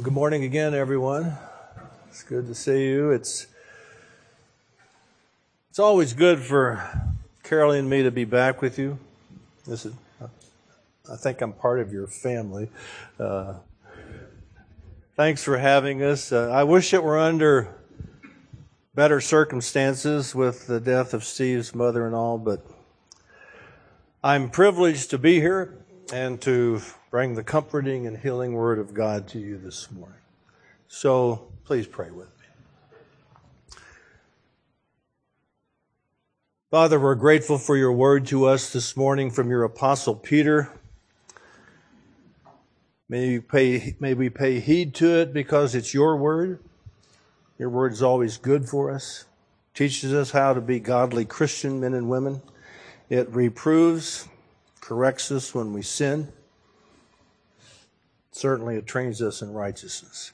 Well, good morning again, everyone. It's good to see you. It's it's always good for Carolyn and me to be back with you. This is, I think I'm part of your family. Uh, thanks for having us. Uh, I wish it were under better circumstances with the death of Steve's mother and all, but I'm privileged to be here and to bring the comforting and healing word of God to you this morning. So please pray with me. Father, we're grateful for your word to us this morning from your apostle Peter. May we pay, may we pay heed to it because it's your word. Your word is always good for us, teaches us how to be godly Christian men and women. It reproves, corrects us when we sin. Certainly, it trains us in righteousness.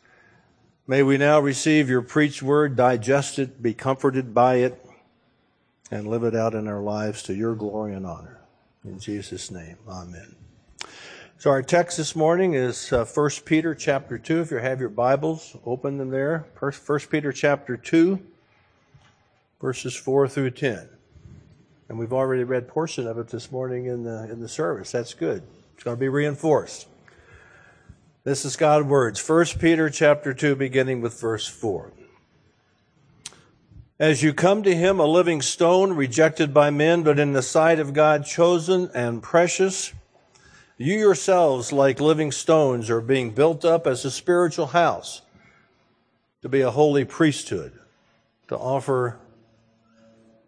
May we now receive your preached word, digest it, be comforted by it, and live it out in our lives to your glory and honor. In Jesus' name, amen. So our text this morning is uh, 1 Peter chapter 2. If you have your Bibles, open them there. 1 Peter chapter 2, verses 4 through 10. And we've already read portion of it this morning in the, in the service. That's good. It's going to be reinforced. This is God's words. 1 Peter chapter 2 beginning with verse 4. As you come to him, a living stone rejected by men, but in the sight of God chosen and precious, you yourselves, like living stones, are being built up as a spiritual house to be a holy priesthood, to offer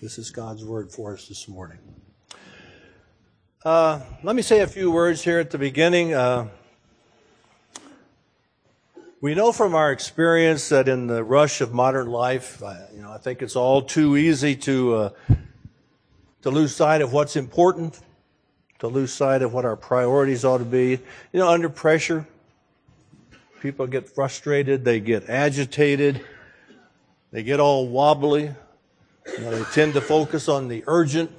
This is God's word for us this morning. Uh, let me say a few words here at the beginning. Uh, we know from our experience that in the rush of modern life, you know, I think it's all too easy to uh, to lose sight of what's important, to lose sight of what our priorities ought to be. You know, under pressure, people get frustrated, they get agitated, they get all wobbly. Know, they tend to focus on the urgent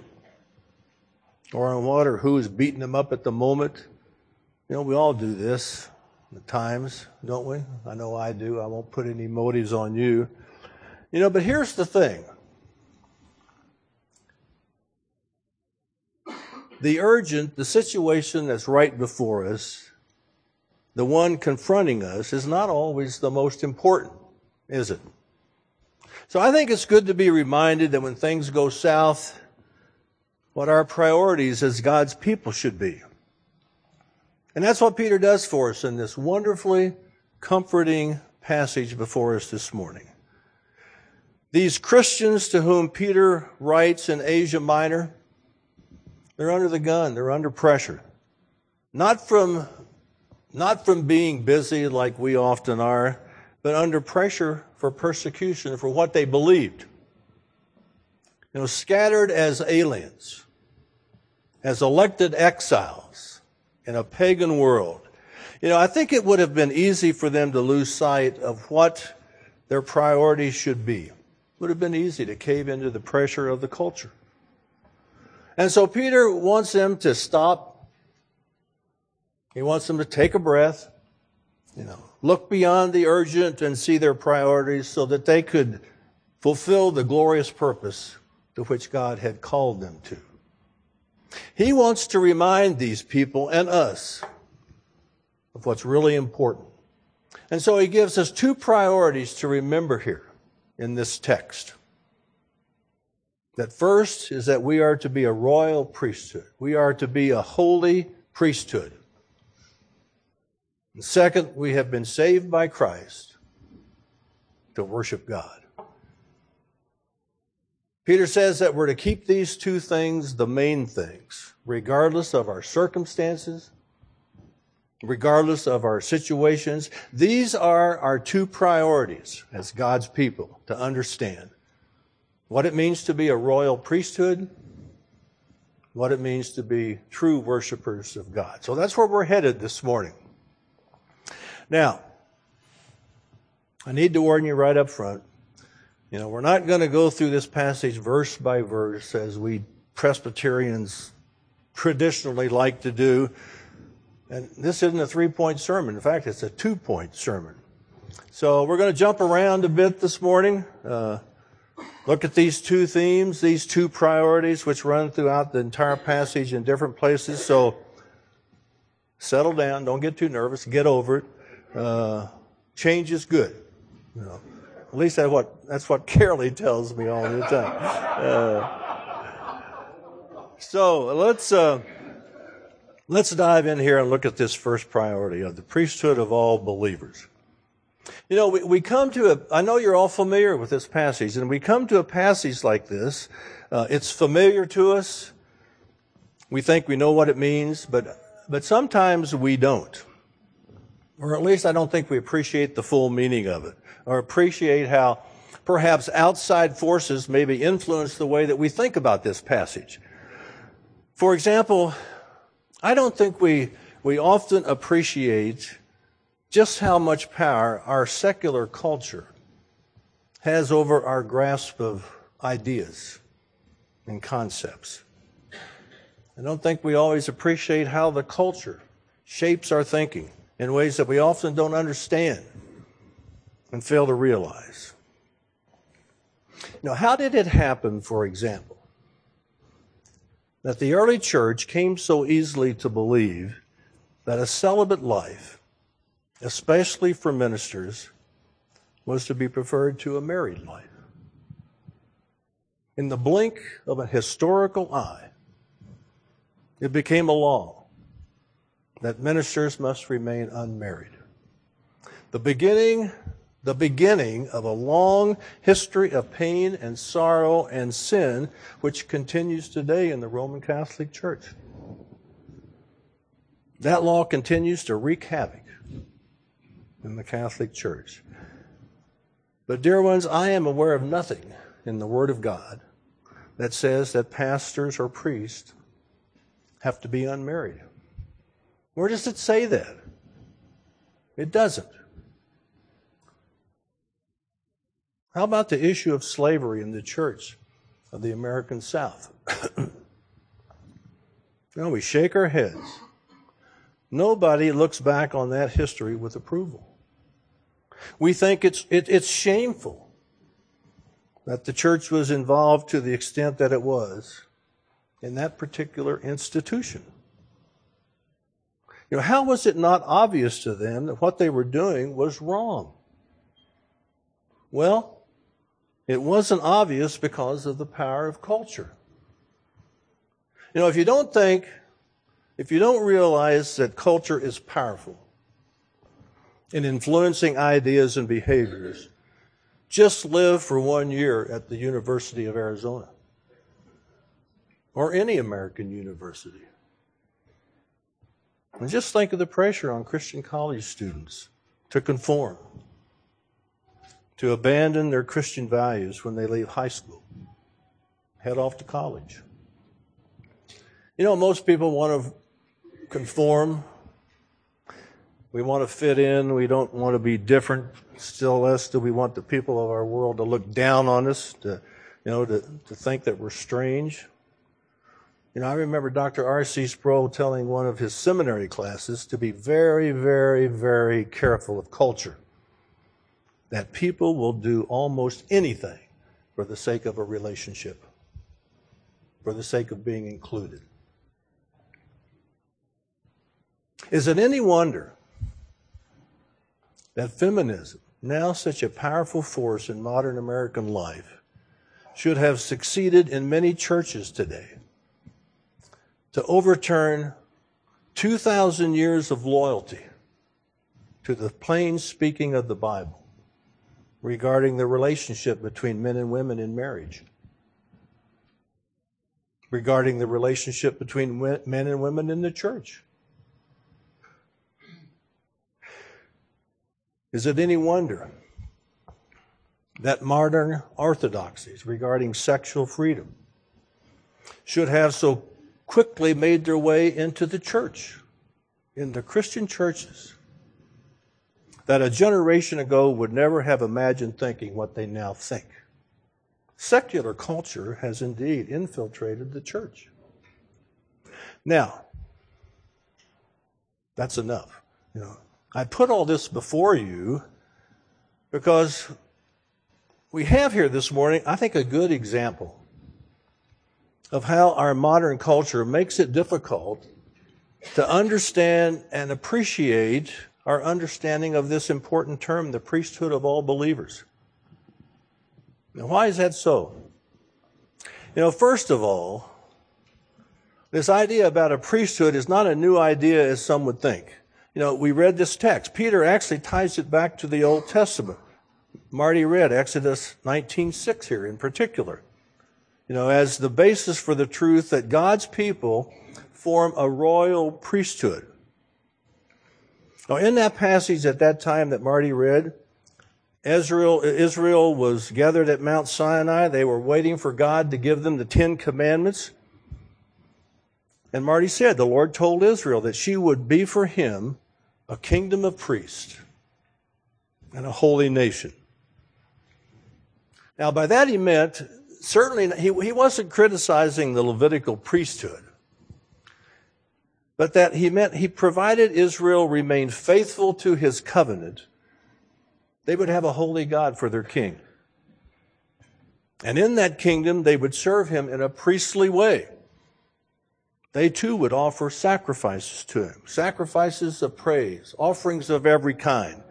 or on what or who is beating them up at the moment. You know, we all do this at times, don't we? I know I do. I won't put any motives on you. You know, but here's the thing. The urgent, the situation that's right before us, the one confronting us, is not always the most important, is it? So I think it's good to be reminded that when things go south, what our priorities as God's people should be. And that's what Peter does for us in this wonderfully comforting passage before us this morning. These Christians to whom Peter writes in Asia Minor, they're under the gun, they're under pressure. Not from, not from being busy like we often are, but under pressure for persecution for what they believed. You know, scattered as aliens, as elected exiles in a pagan world. You know, I think it would have been easy for them to lose sight of what their priorities should be. It would have been easy to cave into the pressure of the culture. And so Peter wants them to stop. He wants them to take a breath, you know, look beyond the urgent and see their priorities so that they could fulfill the glorious purpose to which God had called them to. He wants to remind these people and us of what's really important. And so he gives us two priorities to remember here in this text. That first is that we are to be a royal priesthood. We are to be a holy priesthood. And second, we have been saved by Christ to worship God. Peter says that we're to keep these two things the main things, regardless of our circumstances, regardless of our situations. These are our two priorities as God's people to understand what it means to be a royal priesthood, what it means to be true worshipers of God. So that's where we're headed this morning. Now, I need to warn you right up front. You know, we're not going to go through this passage verse by verse as we Presbyterians traditionally like to do. And this isn't a three point sermon. In fact, it's a two point sermon. So we're going to jump around a bit this morning. Uh, look at these two themes, these two priorities, which run throughout the entire passage in different places. So settle down. Don't get too nervous. Get over it. Uh, change is good. You know, at least that's what that's what Carolee tells me all the time. Uh, so let's uh, let's dive in here and look at this first priority of the priesthood of all believers. You know, we, we come to a, I know you're all familiar with this passage, and we come to a passage like this. Uh, it's familiar to us. We think we know what it means, but, but sometimes we don't. Or at least I don't think we appreciate the full meaning of it, or appreciate how perhaps outside forces maybe influence the way that we think about this passage. For example, I don't think we, we often appreciate just how much power our secular culture has over our grasp of ideas and concepts. I don't think we always appreciate how the culture shapes our thinking in ways that we often don't understand and fail to realize. Now, how did it happen, for example, that the early church came so easily to believe that a celibate life especially for ministers, was to be preferred to a married life. In the blink of a historical eye, it became a law that ministers must remain unmarried. The beginning, the beginning of a long history of pain and sorrow and sin, which continues today in the Roman Catholic Church. That law continues to wreak havoc in the Catholic Church. But, dear ones, I am aware of nothing in the Word of God that says that pastors or priests have to be unmarried. Where does it say that? It doesn't. How about the issue of slavery in the church of the American South? no, we shake our heads. Nobody looks back on that history with approval. We think it's, it, it's shameful that the church was involved to the extent that it was in that particular institution. You know, how was it not obvious to them that what they were doing was wrong? Well, it wasn't obvious because of the power of culture. You know, if you don't think, if you don't realize that culture is powerful, in influencing ideas and behaviors. Just live for one year at the University of Arizona or any American university. And just think of the pressure on Christian college students to conform, to abandon their Christian values when they leave high school, head off to college. You know, most people want to conform we want to fit in. We don't want to be different. Still less do we want the people of our world to look down on us, to, you know, to, to think that we're strange. You know, I remember Dr. R.C. Sproul telling one of his seminary classes to be very, very, very careful of culture. That people will do almost anything for the sake of a relationship, for the sake of being included. Is it any wonder that feminism, now such a powerful force in modern American life, should have succeeded in many churches today to overturn 2,000 years of loyalty to the plain speaking of the Bible regarding the relationship between men and women in marriage, regarding the relationship between men and women in the church. Is it any wonder that modern orthodoxies regarding sexual freedom should have so quickly made their way into the church, into Christian churches? that a generation ago would never have imagined thinking what they now think. Secular culture has indeed infiltrated the church. Now, that's enough. You know, I put all this before you because we have here this morning, I think, a good example of how our modern culture makes it difficult to understand and appreciate our understanding of this important term, the priesthood of all believers. Now, why is that so? You know, first of all, this idea about a priesthood is not a new idea as some would think. You know, we read this text. Peter actually ties it back to the Old Testament. Marty read Exodus 19:6 here in particular. You know, as the basis for the truth that God's people form a royal priesthood. Now, in that passage at that time that Marty read, Israel, Israel was gathered at Mount Sinai. They were waiting for God to give them the Ten Commandments. And Marty said, the Lord told Israel that she would be for him a kingdom of priests and a holy nation. Now, by that he meant, certainly, he, he wasn't criticizing the Levitical priesthood but that he meant he provided Israel remained faithful to his covenant, they would have a holy God for their king. And in that kingdom, they would serve him in a priestly way. They too would offer sacrifices to him, sacrifices of praise, offerings of every kind.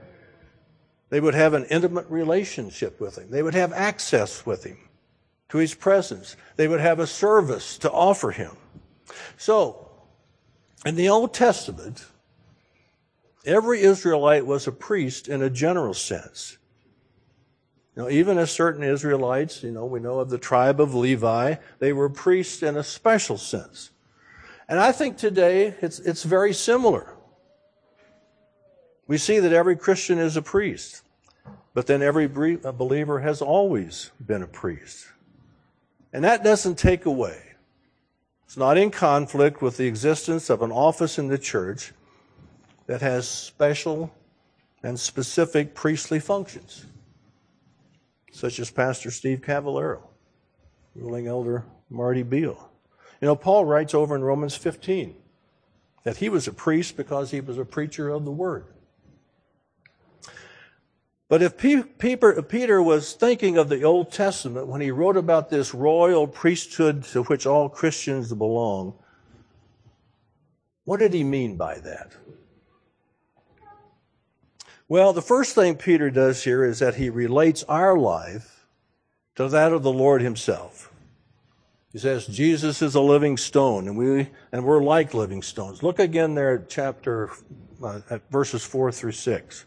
They would have an intimate relationship with him. They would have access with him to his presence. They would have a service to offer him. So, in the Old Testament, every Israelite was a priest in a general sense. You know, even as certain Israelites, you know, we know of the tribe of Levi, they were priests in a special sense. And I think today it's, it's very similar. We see that every Christian is a priest, but then every believer has always been a priest. And that doesn't take away it's not in conflict with the existence of an office in the church that has special and specific priestly functions, such as Pastor Steve Cavallero, ruling elder Marty Beal. You know, Paul writes over in Romans 15 that he was a priest because he was a preacher of the word. But if Peter was thinking of the Old Testament when he wrote about this royal priesthood to which all Christians belong, what did he mean by that? Well, the first thing Peter does here is that he relates our life to that of the Lord himself. He says Jesus is a living stone and we and we're like living stones. Look again there at chapter uh, at verses 4 through 6.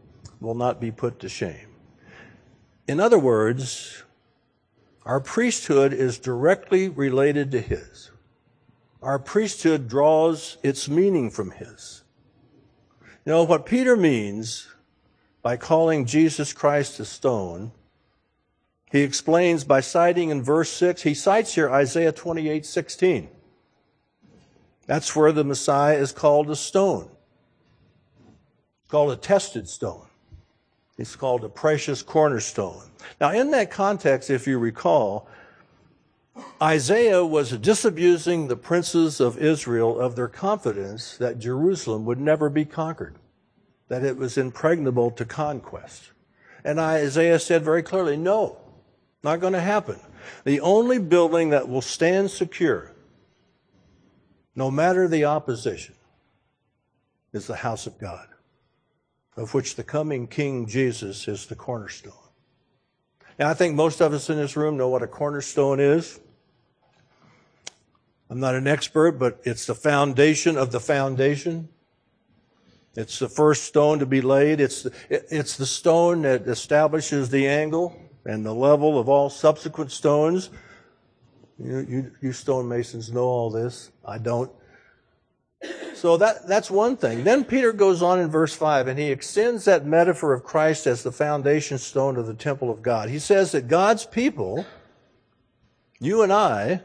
will not be put to shame. In other words, our priesthood is directly related to His. Our priesthood draws its meaning from His. You know, what Peter means by calling Jesus Christ a stone, he explains by citing in verse 6, he cites here Isaiah 28 16. That's where the Messiah is called a stone, it's called a tested stone. It's called a precious cornerstone. Now, in that context, if you recall, Isaiah was disabusing the princes of Israel of their confidence that Jerusalem would never be conquered, that it was impregnable to conquest. And Isaiah said very clearly, no, not going to happen. The only building that will stand secure, no matter the opposition, is the house of God, of which the coming King Jesus is the cornerstone. Now, I think most of us in this room know what a cornerstone is. I'm not an expert, but it's the foundation of the foundation. It's the first stone to be laid. It's the, it's the stone that establishes the angle and the level of all subsequent stones. You, you, you stonemasons know all this. I don't. So that, that's one thing. Then Peter goes on in verse 5 and he extends that metaphor of Christ as the foundation stone of the temple of God. He says that God's people, you and I,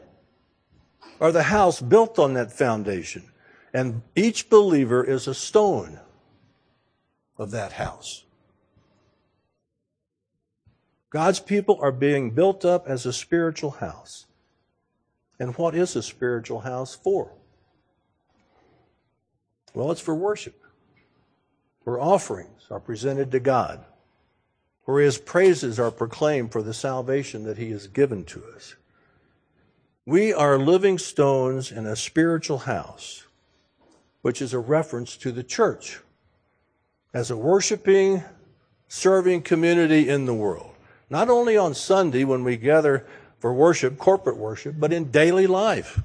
are the house built on that foundation. And each believer is a stone of that house. God's people are being built up as a spiritual house. And what is a spiritual house for? Well, it's for worship, where offerings are presented to God, where His praises are proclaimed for the salvation that He has given to us. We are living stones in a spiritual house, which is a reference to the church as a worshiping, serving community in the world. Not only on Sunday when we gather for worship, corporate worship, but in daily life.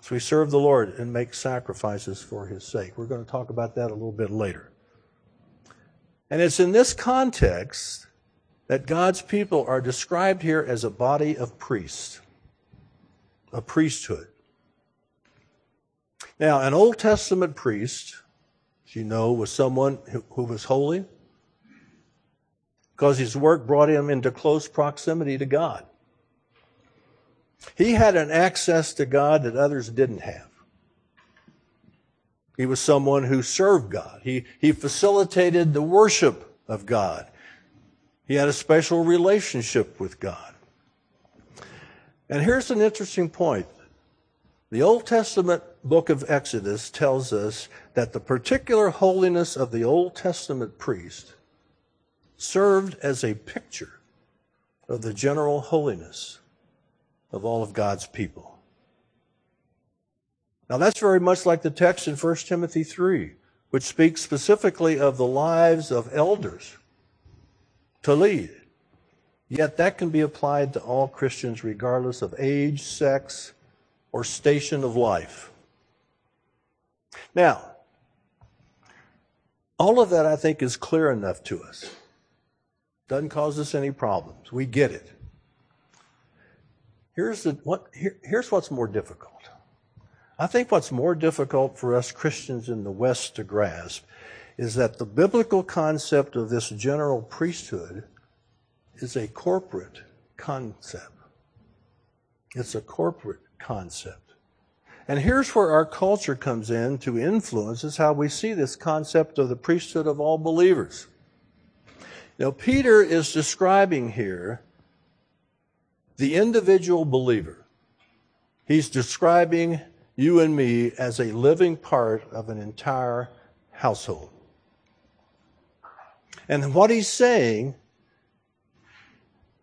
As we serve the Lord and make sacrifices for His sake. We're going to talk about that a little bit later. And it's in this context that God's people are described here as a body of priests a priesthood. Now, an Old Testament priest, as you know, was someone who, who was holy because his work brought him into close proximity to God. He had an access to God that others didn't have. He was someone who served God. He, he facilitated the worship of God. He had a special relationship with God. And here's an interesting point. The Old Testament book of Exodus tells us that the particular holiness of the Old Testament priest served as a picture of the general holiness of all of God's people. Now that's very much like the text in 1 Timothy 3, which speaks specifically of the lives of elders to lead. Yet that can be applied to all Christians regardless of age, sex, or station of life. Now, all of that I think is clear enough to us. Doesn't cause us any problems. We get it. Here's, the, what, here, here's what's more difficult. I think what's more difficult for us Christians in the West to grasp is that the biblical concept of this general priesthood is a corporate concept. It's a corporate concept. And here's where our culture comes in to influence is how we see this concept of the priesthood of all believers. Now, Peter is describing here the individual believer. He's describing you and me as a living part of an entire household. And what he's saying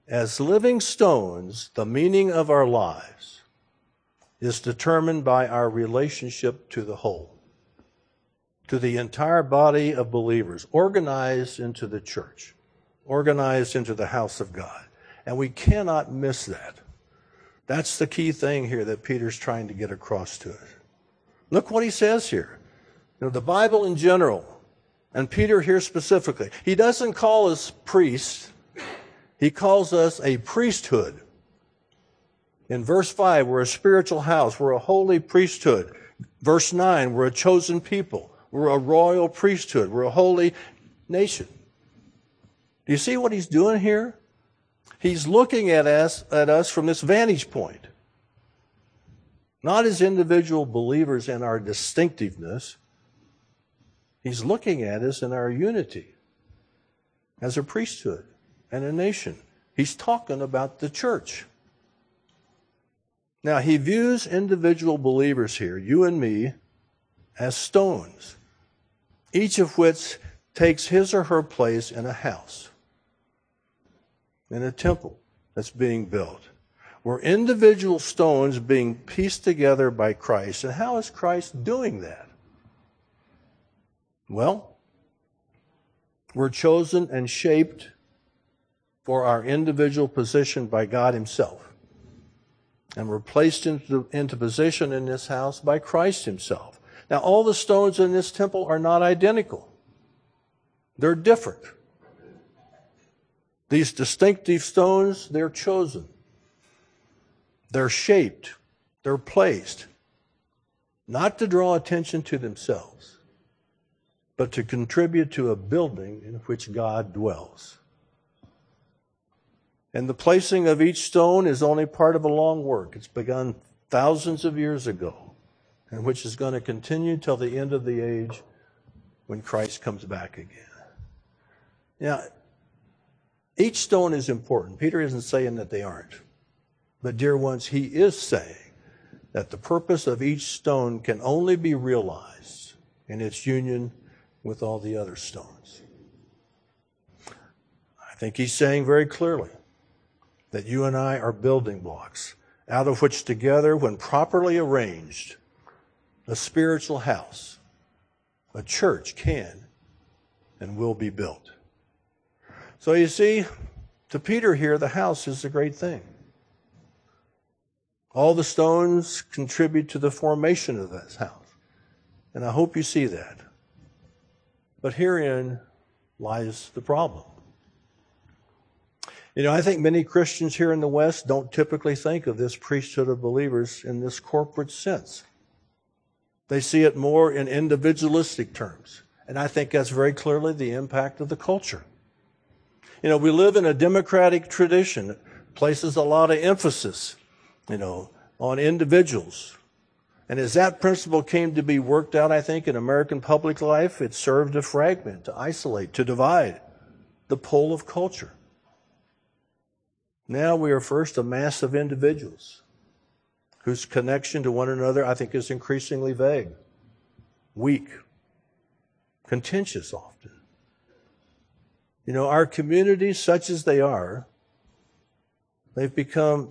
as living stones, the meaning of our lives is determined by our relationship to the whole, to the entire body of believers, organized into the church, organized into the house of God. And we cannot miss that. That's the key thing here that Peter's trying to get across to us. Look what he says here. You know, the Bible in general, and Peter here specifically, he doesn't call us priests he calls us a priesthood. In verse 5, we're a spiritual house. We're a holy priesthood. Verse 9, we're a chosen people. We're a royal priesthood. We're a holy nation. Do you see what he's doing here? He's looking at us, at us from this vantage point. Not as individual believers in our distinctiveness. He's looking at us in our unity. as a priesthood and a nation. He's talking about the church. Now, he views individual believers here, you and me, as stones, each of which takes his or her place in a house, in a temple that's being built. We're individual stones being pieced together by Christ. And how is Christ doing that? Well, we're chosen and shaped for our individual position by God Himself. And we're placed into, into position in this house by Christ Himself. Now, all the stones in this temple are not identical, they're different. These distinctive stones, they're chosen. They're shaped, they're placed, not to draw attention to themselves, but to contribute to a building in which God dwells. And the placing of each stone is only part of a long work. It's begun thousands of years ago, and which is going to continue till the end of the age when Christ comes back again. Now, each stone is important. Peter isn't saying that they aren't. But, dear ones, he is saying that the purpose of each stone can only be realized in its union with all the other stones. I think he's saying very clearly that you and I are building blocks out of which together, when properly arranged, a spiritual house, a church can and will be built. So you see, to Peter here, the house is a great thing. All the stones contribute to the formation of this house. And I hope you see that. But herein lies the problem. You know, I think many Christians here in the West don't typically think of this priesthood of believers in this corporate sense. They see it more in individualistic terms. And I think that's very clearly the impact of the culture. You know, we live in a democratic tradition that places a lot of emphasis you know, on individuals. And as that principle came to be worked out, I think, in American public life, it served to fragment, to isolate, to divide the pole of culture. Now we are first a mass of individuals whose connection to one another, I think, is increasingly vague, weak, contentious often. You know, our communities, such as they are, they've become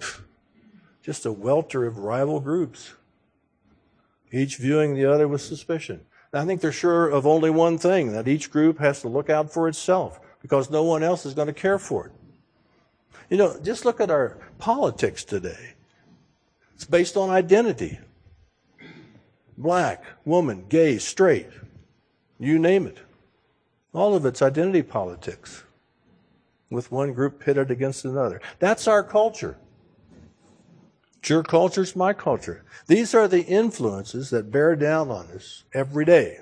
just a welter of rival groups, each viewing the other with suspicion. I think they're sure of only one thing that each group has to look out for itself because no one else is going to care for it. You know, just look at our politics today. It's based on identity black, woman, gay, straight, you name it. All of it's identity politics with one group pitted against another. That's our culture. It's your culture, it's my culture. These are the influences that bear down on us every day.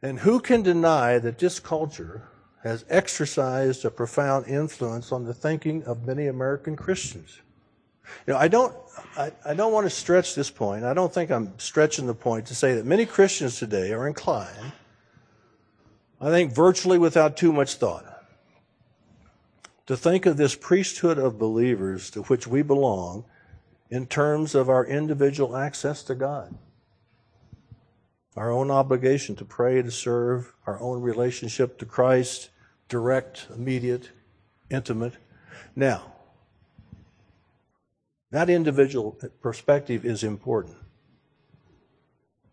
And who can deny that this culture has exercised a profound influence on the thinking of many American Christians? You know, I don't, I, I don't want to stretch this point. I don't think I'm stretching the point to say that many Christians today are inclined, I think virtually without too much thought, to think of this priesthood of believers to which we belong in terms of our individual access to God, our own obligation to pray, to serve, our own relationship to Christ, direct, immediate, intimate. Now, that individual perspective is important.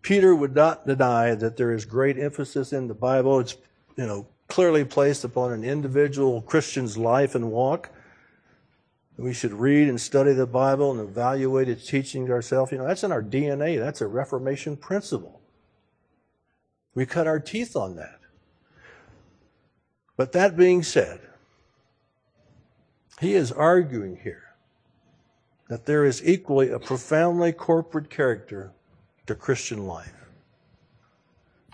Peter would not deny that there is great emphasis in the Bible. It's, you know, clearly placed upon an individual Christian's life and walk. We should read and study the Bible and evaluate its teachings ourselves. You know, that's in our DNA. That's a Reformation principle. We cut our teeth on that. But that being said, he is arguing here that there is equally a profoundly corporate character to Christian life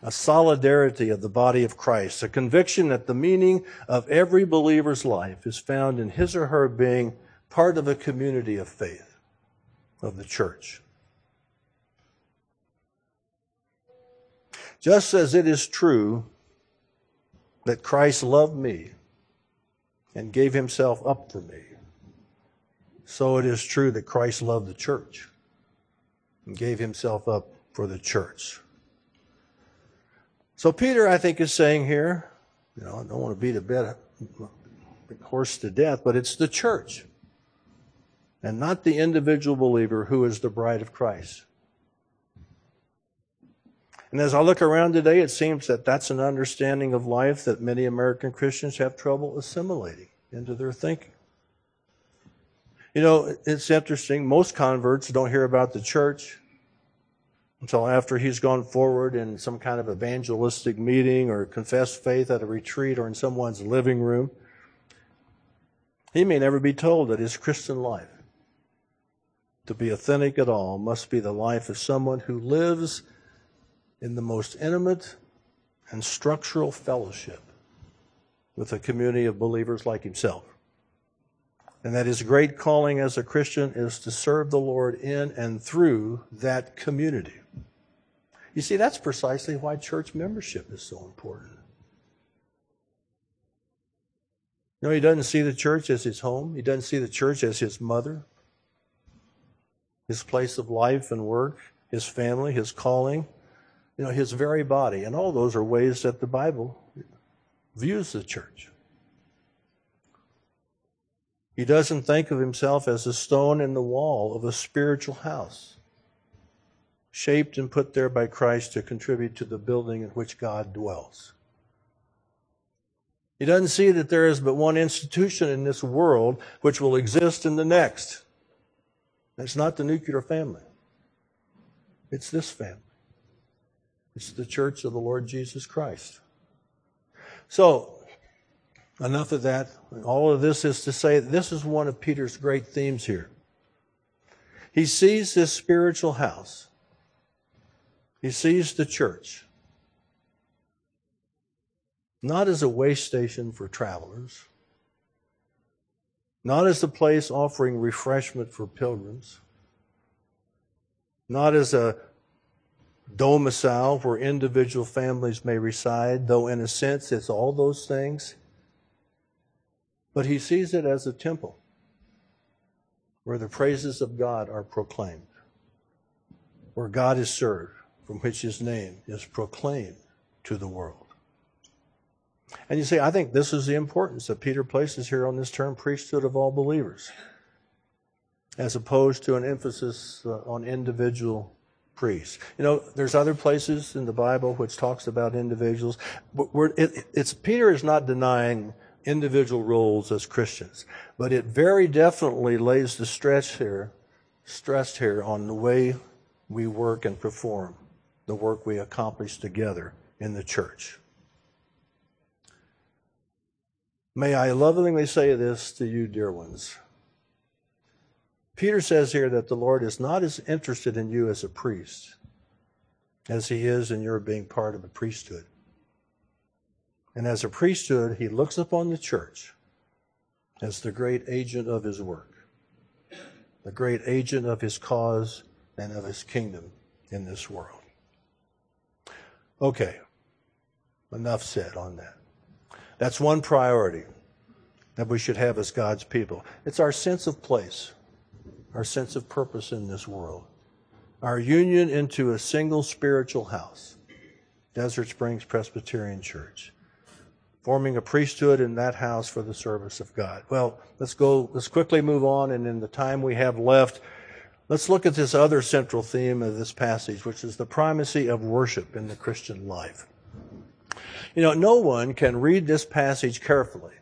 a solidarity of the body of Christ, a conviction that the meaning of every believer's life is found in his or her being part of a community of faith, of the church. Just as it is true that Christ loved me and gave himself up for me, so it is true that Christ loved the church and gave himself up for the church. So Peter, I think, is saying here, you know, I don't want to beat a bed horse to death, but it's the church and not the individual believer who is the bride of Christ. And as I look around today, it seems that that's an understanding of life that many American Christians have trouble assimilating into their thinking. You know, it's interesting. Most converts don't hear about the church until after he's gone forward in some kind of evangelistic meeting or confessed faith at a retreat or in someone's living room. He may never be told that his Christian life, to be authentic at all, must be the life of someone who lives in the most intimate and structural fellowship with a community of believers like himself. And that his great calling as a Christian is to serve the Lord in and through that community. You see, that's precisely why church membership is so important. You know, he doesn't see the church as his home, he doesn't see the church as his mother, his place of life and work, his family, his calling, you know, his very body. And all those are ways that the Bible views the church. He doesn't think of himself as a stone in the wall of a spiritual house, shaped and put there by Christ to contribute to the building in which God dwells. He doesn't see that there is but one institution in this world which will exist in the next. It's not the nuclear family, it's this family. It's the church of the Lord Jesus Christ. So, enough of that. All of this is to say this is one of Peter's great themes here. He sees this spiritual house, he sees the church not as a way station for travelers, not as a place offering refreshment for pilgrims, not as a domicile where individual families may reside, though in a sense it's all those things. But he sees it as a temple where the praises of God are proclaimed, where God is served, from which his name is proclaimed to the world. And you see, I think this is the importance that Peter places here on this term priesthood of all believers, as opposed to an emphasis uh, on individual priests. You know, there's other places in the Bible which talks about individuals. It, it's Peter is not denying individual roles as Christians, but it very definitely lays the stress here, stressed here on the way we work and perform the work we accomplish together in the church. May I lovingly say this to you, dear ones. Peter says here that the Lord is not as interested in you as a priest as he is in your being part of the priesthood. And as a priesthood, he looks upon the church as the great agent of his work, the great agent of his cause and of his kingdom in this world. Okay, enough said on that. That's one priority that we should have as God's people. It's our sense of place, our sense of purpose in this world, our union into a single spiritual house, Desert Springs Presbyterian Church, forming a priesthood in that house for the service of God. Well, let's go, let's quickly move on, and in the time we have left, let's look at this other central theme of this passage, which is the primacy of worship in the Christian life. You know, no one can read this passage carefully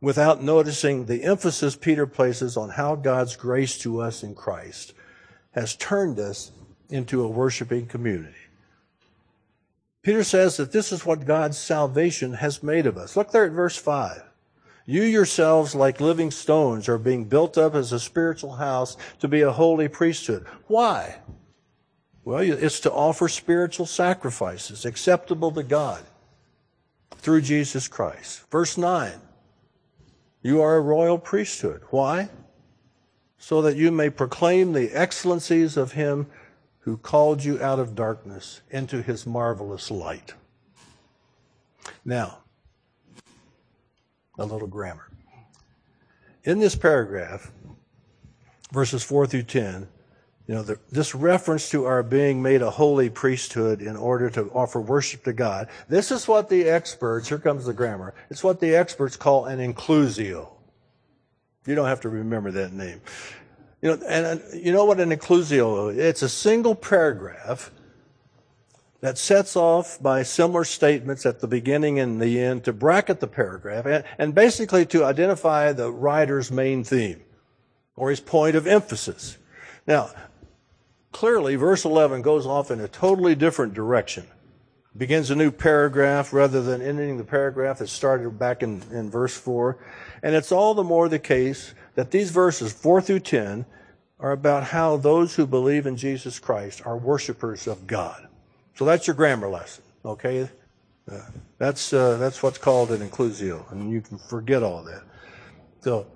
without noticing the emphasis Peter places on how God's grace to us in Christ has turned us into a worshiping community. Peter says that this is what God's salvation has made of us. Look there at verse 5. You yourselves, like living stones, are being built up as a spiritual house to be a holy priesthood. Why? Well, it's to offer spiritual sacrifices acceptable to God through Jesus Christ. Verse 9 You are a royal priesthood. Why? So that you may proclaim the excellencies of Him who called you out of darkness into His marvelous light. Now, a little grammar. In this paragraph, verses 4 through 10, you know, the, this reference to our being made a holy priesthood in order to offer worship to God, this is what the experts, here comes the grammar, it's what the experts call an inclusio. You don't have to remember that name. You know, and, you know what an inclusio is? It's a single paragraph that sets off by similar statements at the beginning and the end to bracket the paragraph and, and basically to identify the writer's main theme or his point of emphasis. Now, clearly, verse 11 goes off in a totally different direction. Begins a new paragraph rather than ending the paragraph that started back in, in verse 4. And it's all the more the case that these verses 4 through 10 are about how those who believe in Jesus Christ are worshipers of God. So that's your grammar lesson, okay? Uh, that's, uh, that's what's called an inclusio, and you can forget all that. So,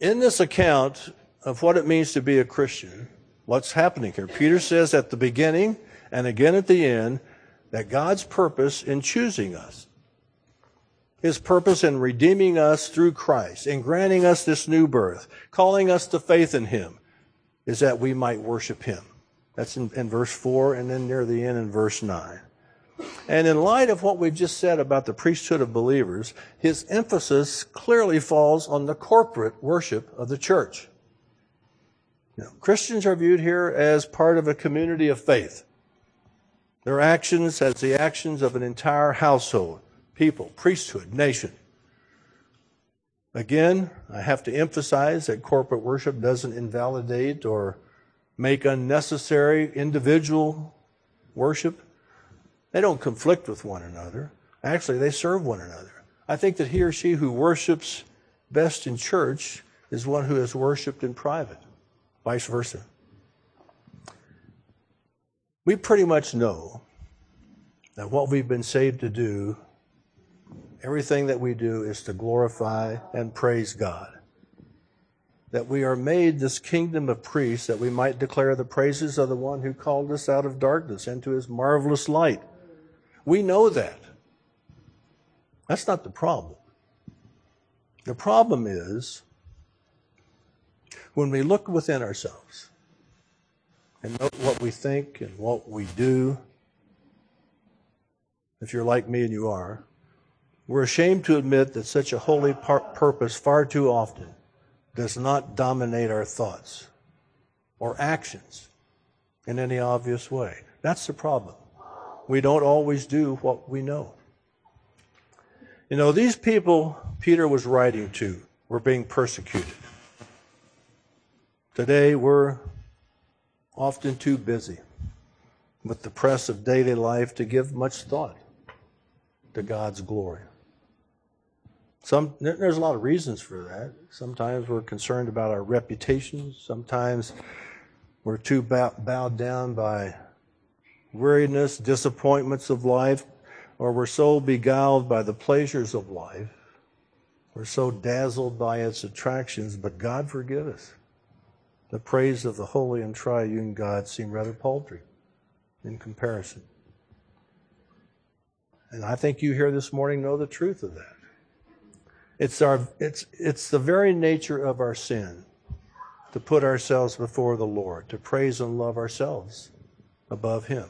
in this account of what it means to be a Christian, what's happening here? Peter says at the beginning and again at the end that God's purpose in choosing us, his purpose in redeeming us through Christ, in granting us this new birth, calling us to faith in him, is that we might worship him. That's in, in verse 4 and then near the end in verse 9. And in light of what we've just said about the priesthood of believers, his emphasis clearly falls on the corporate worship of the church. Know, Christians are viewed here as part of a community of faith. Their actions as the actions of an entire household, people, priesthood, nation. Again, I have to emphasize that corporate worship doesn't invalidate or make unnecessary individual worship. They don't conflict with one another. Actually, they serve one another. I think that he or she who worships best in church is one who has worshiped in private, vice versa. We pretty much know that what we've been saved to do, everything that we do is to glorify and praise God that we are made this kingdom of priests that we might declare the praises of the one who called us out of darkness into his marvelous light. We know that. That's not the problem. The problem is when we look within ourselves and note what we think and what we do, if you're like me and you are, we're ashamed to admit that such a holy par- purpose far too often does not dominate our thoughts or actions in any obvious way. That's the problem. We don't always do what we know. You know, these people Peter was writing to were being persecuted. Today, we're often too busy with the press of daily life to give much thought to God's glory. Some, there's a lot of reasons for that. Sometimes we're concerned about our reputation. Sometimes we're too bow, bowed down by weariness, disappointments of life, or we're so beguiled by the pleasures of life. We're so dazzled by its attractions, but God forgive us. The praise of the holy and triune God seem rather paltry in comparison. And I think you here this morning know the truth of that. It's, our, it's, it's the very nature of our sin to put ourselves before the Lord, to praise and love ourselves above Him.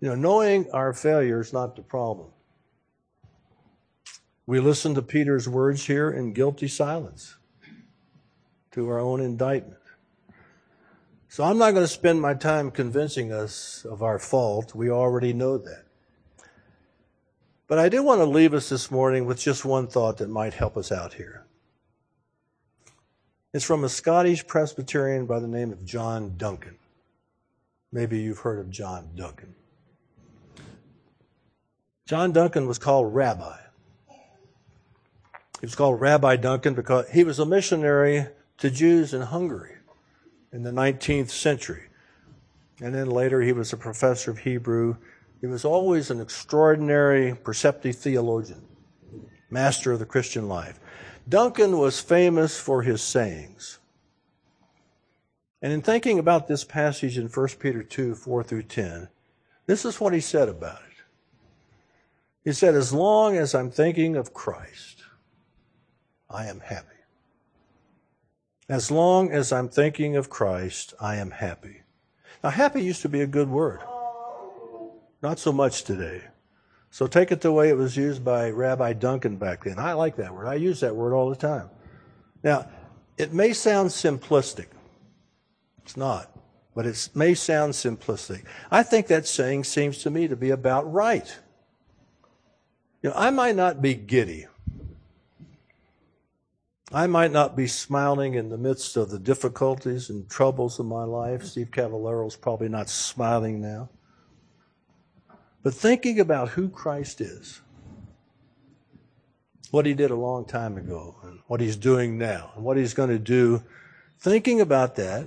You know, knowing our failure is not the problem. We listen to Peter's words here in guilty silence to our own indictment. So I'm not going to spend my time convincing us of our fault. We already know that. But I do want to leave us this morning with just one thought that might help us out here. It's from a Scottish Presbyterian by the name of John Duncan. Maybe you've heard of John Duncan. John Duncan was called Rabbi. He was called Rabbi Duncan because he was a missionary to Jews in Hungary in the 19th century. And then later he was a professor of Hebrew he was always an extraordinary, perceptive theologian, master of the Christian life. Duncan was famous for his sayings. And in thinking about this passage in 1 Peter 2 4 through 10, this is what he said about it. He said, As long as I'm thinking of Christ, I am happy. As long as I'm thinking of Christ, I am happy. Now, happy used to be a good word. Not so much today. So take it the way it was used by Rabbi Duncan back then. I like that word. I use that word all the time. Now, it may sound simplistic. It's not, but it may sound simplistic. I think that saying seems to me to be about right. You know, I might not be giddy. I might not be smiling in the midst of the difficulties and troubles of my life. Steve Cavallero's probably not smiling now. But thinking about who Christ is, what he did a long time ago, and what he's doing now, and what he's going to do, thinking about that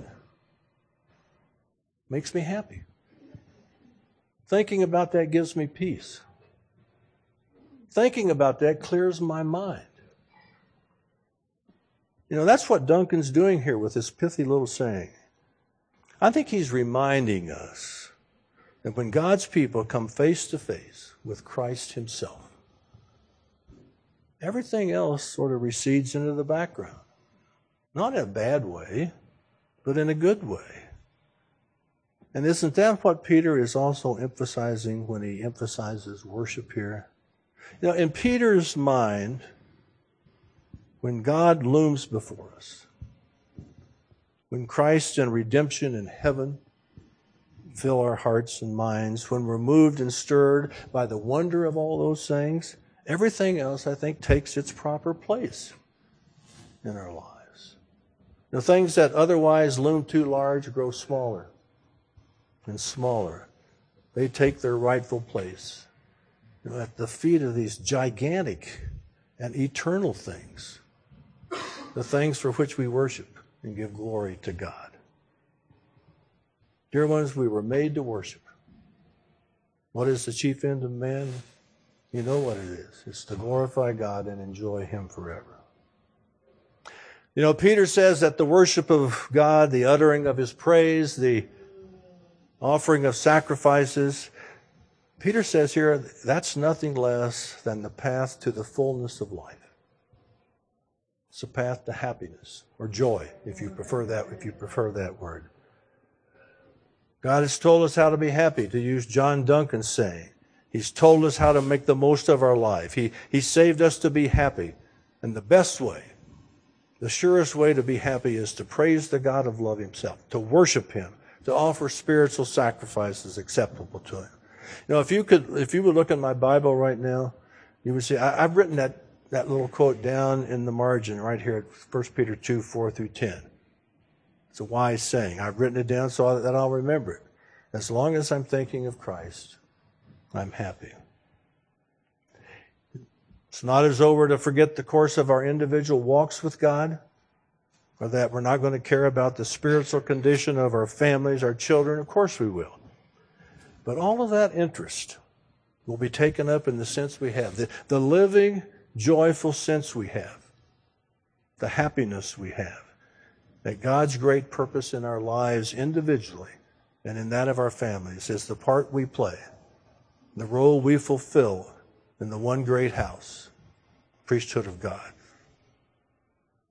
makes me happy. Thinking about that gives me peace. Thinking about that clears my mind. You know, that's what Duncan's doing here with this pithy little saying. I think he's reminding us that when God's people come face to face with Christ Himself, everything else sort of recedes into the background. Not in a bad way, but in a good way. And isn't that what Peter is also emphasizing when he emphasizes worship here? You know, in Peter's mind, when God looms before us, when Christ and redemption in heaven fill our hearts and minds, when we're moved and stirred by the wonder of all those things, everything else, I think, takes its proper place in our lives. The things that otherwise loom too large grow smaller and smaller. They take their rightful place you know, at the feet of these gigantic and eternal things the things for which we worship and give glory to God. Dear ones, we were made to worship. What is the chief end of man? You know what it is. It's to glorify God and enjoy Him forever. You know, Peter says that the worship of God, the uttering of His praise, the offering of sacrifices, Peter says here, that's nothing less than the path to the fullness of life. It's a path to happiness or joy, if you prefer that, if you prefer that word. God has told us how to be happy, to use John Duncan's saying. He's told us how to make the most of our life. He, he saved us to be happy. And the best way, the surest way to be happy is to praise the God of love himself, to worship him, to offer spiritual sacrifices acceptable to him. You know, if you could, if you would look in my Bible right now, you would see I, I've written that that little quote down in the margin right here at 1 Peter 2 4 through 10. It's a wise saying. I've written it down so that I'll remember it. As long as I'm thinking of Christ, I'm happy. It's not as though we're to forget the course of our individual walks with God, or that we're not going to care about the spiritual condition of our families, our children. Of course we will. But all of that interest will be taken up in the sense we have. The, the living joyful sense we have, the happiness we have, that God's great purpose in our lives individually and in that of our families is the part we play, the role we fulfill in the one great house, priesthood of God.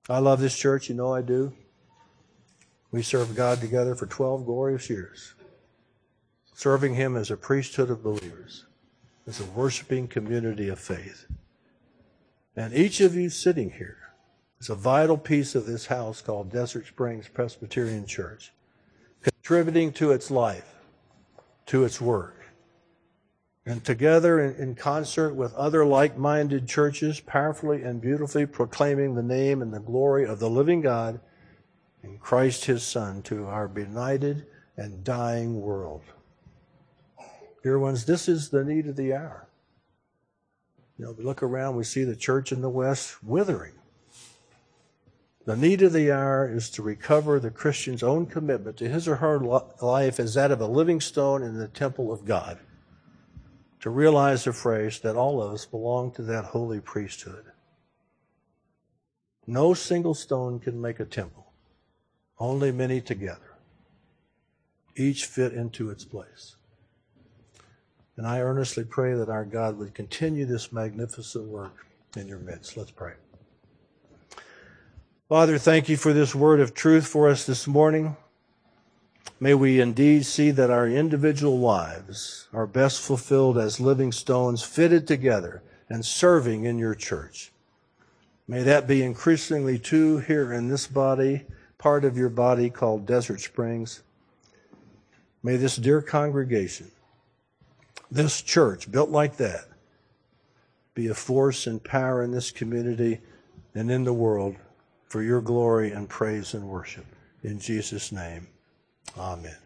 I love this church, you know I do. We served God together for 12 glorious years, serving Him as a priesthood of believers, as a worshiping community of faith. And each of you sitting here is a vital piece of this house called Desert Springs Presbyterian Church, contributing to its life, to its work. And together, in, concert with other like minded churches, powerfully and beautifully proclaiming the name and the glory of the living God in Christ his Son to our benighted and dying world. Dear ones, this is the need of the hour. You know, we look around, we see the church in the West withering. The need of the hour is to recover the Christian's own commitment to his or her life as that of a living stone in the temple of God. To realize afresh that all of us belong to that holy priesthood. No single stone can make a temple, only many together, each fit into its place. And I earnestly pray that our God would continue this magnificent work in your midst. Let's pray. Father, thank you for this word of truth for us this morning. May we indeed see that our individual lives are best fulfilled as living stones fitted together and serving in your church. May that be increasingly true here in this body, part of your body called Desert Springs. May this dear congregation, this church built like that, be a force and power in this community and in the world for your glory and praise and worship. In Jesus' name, amen.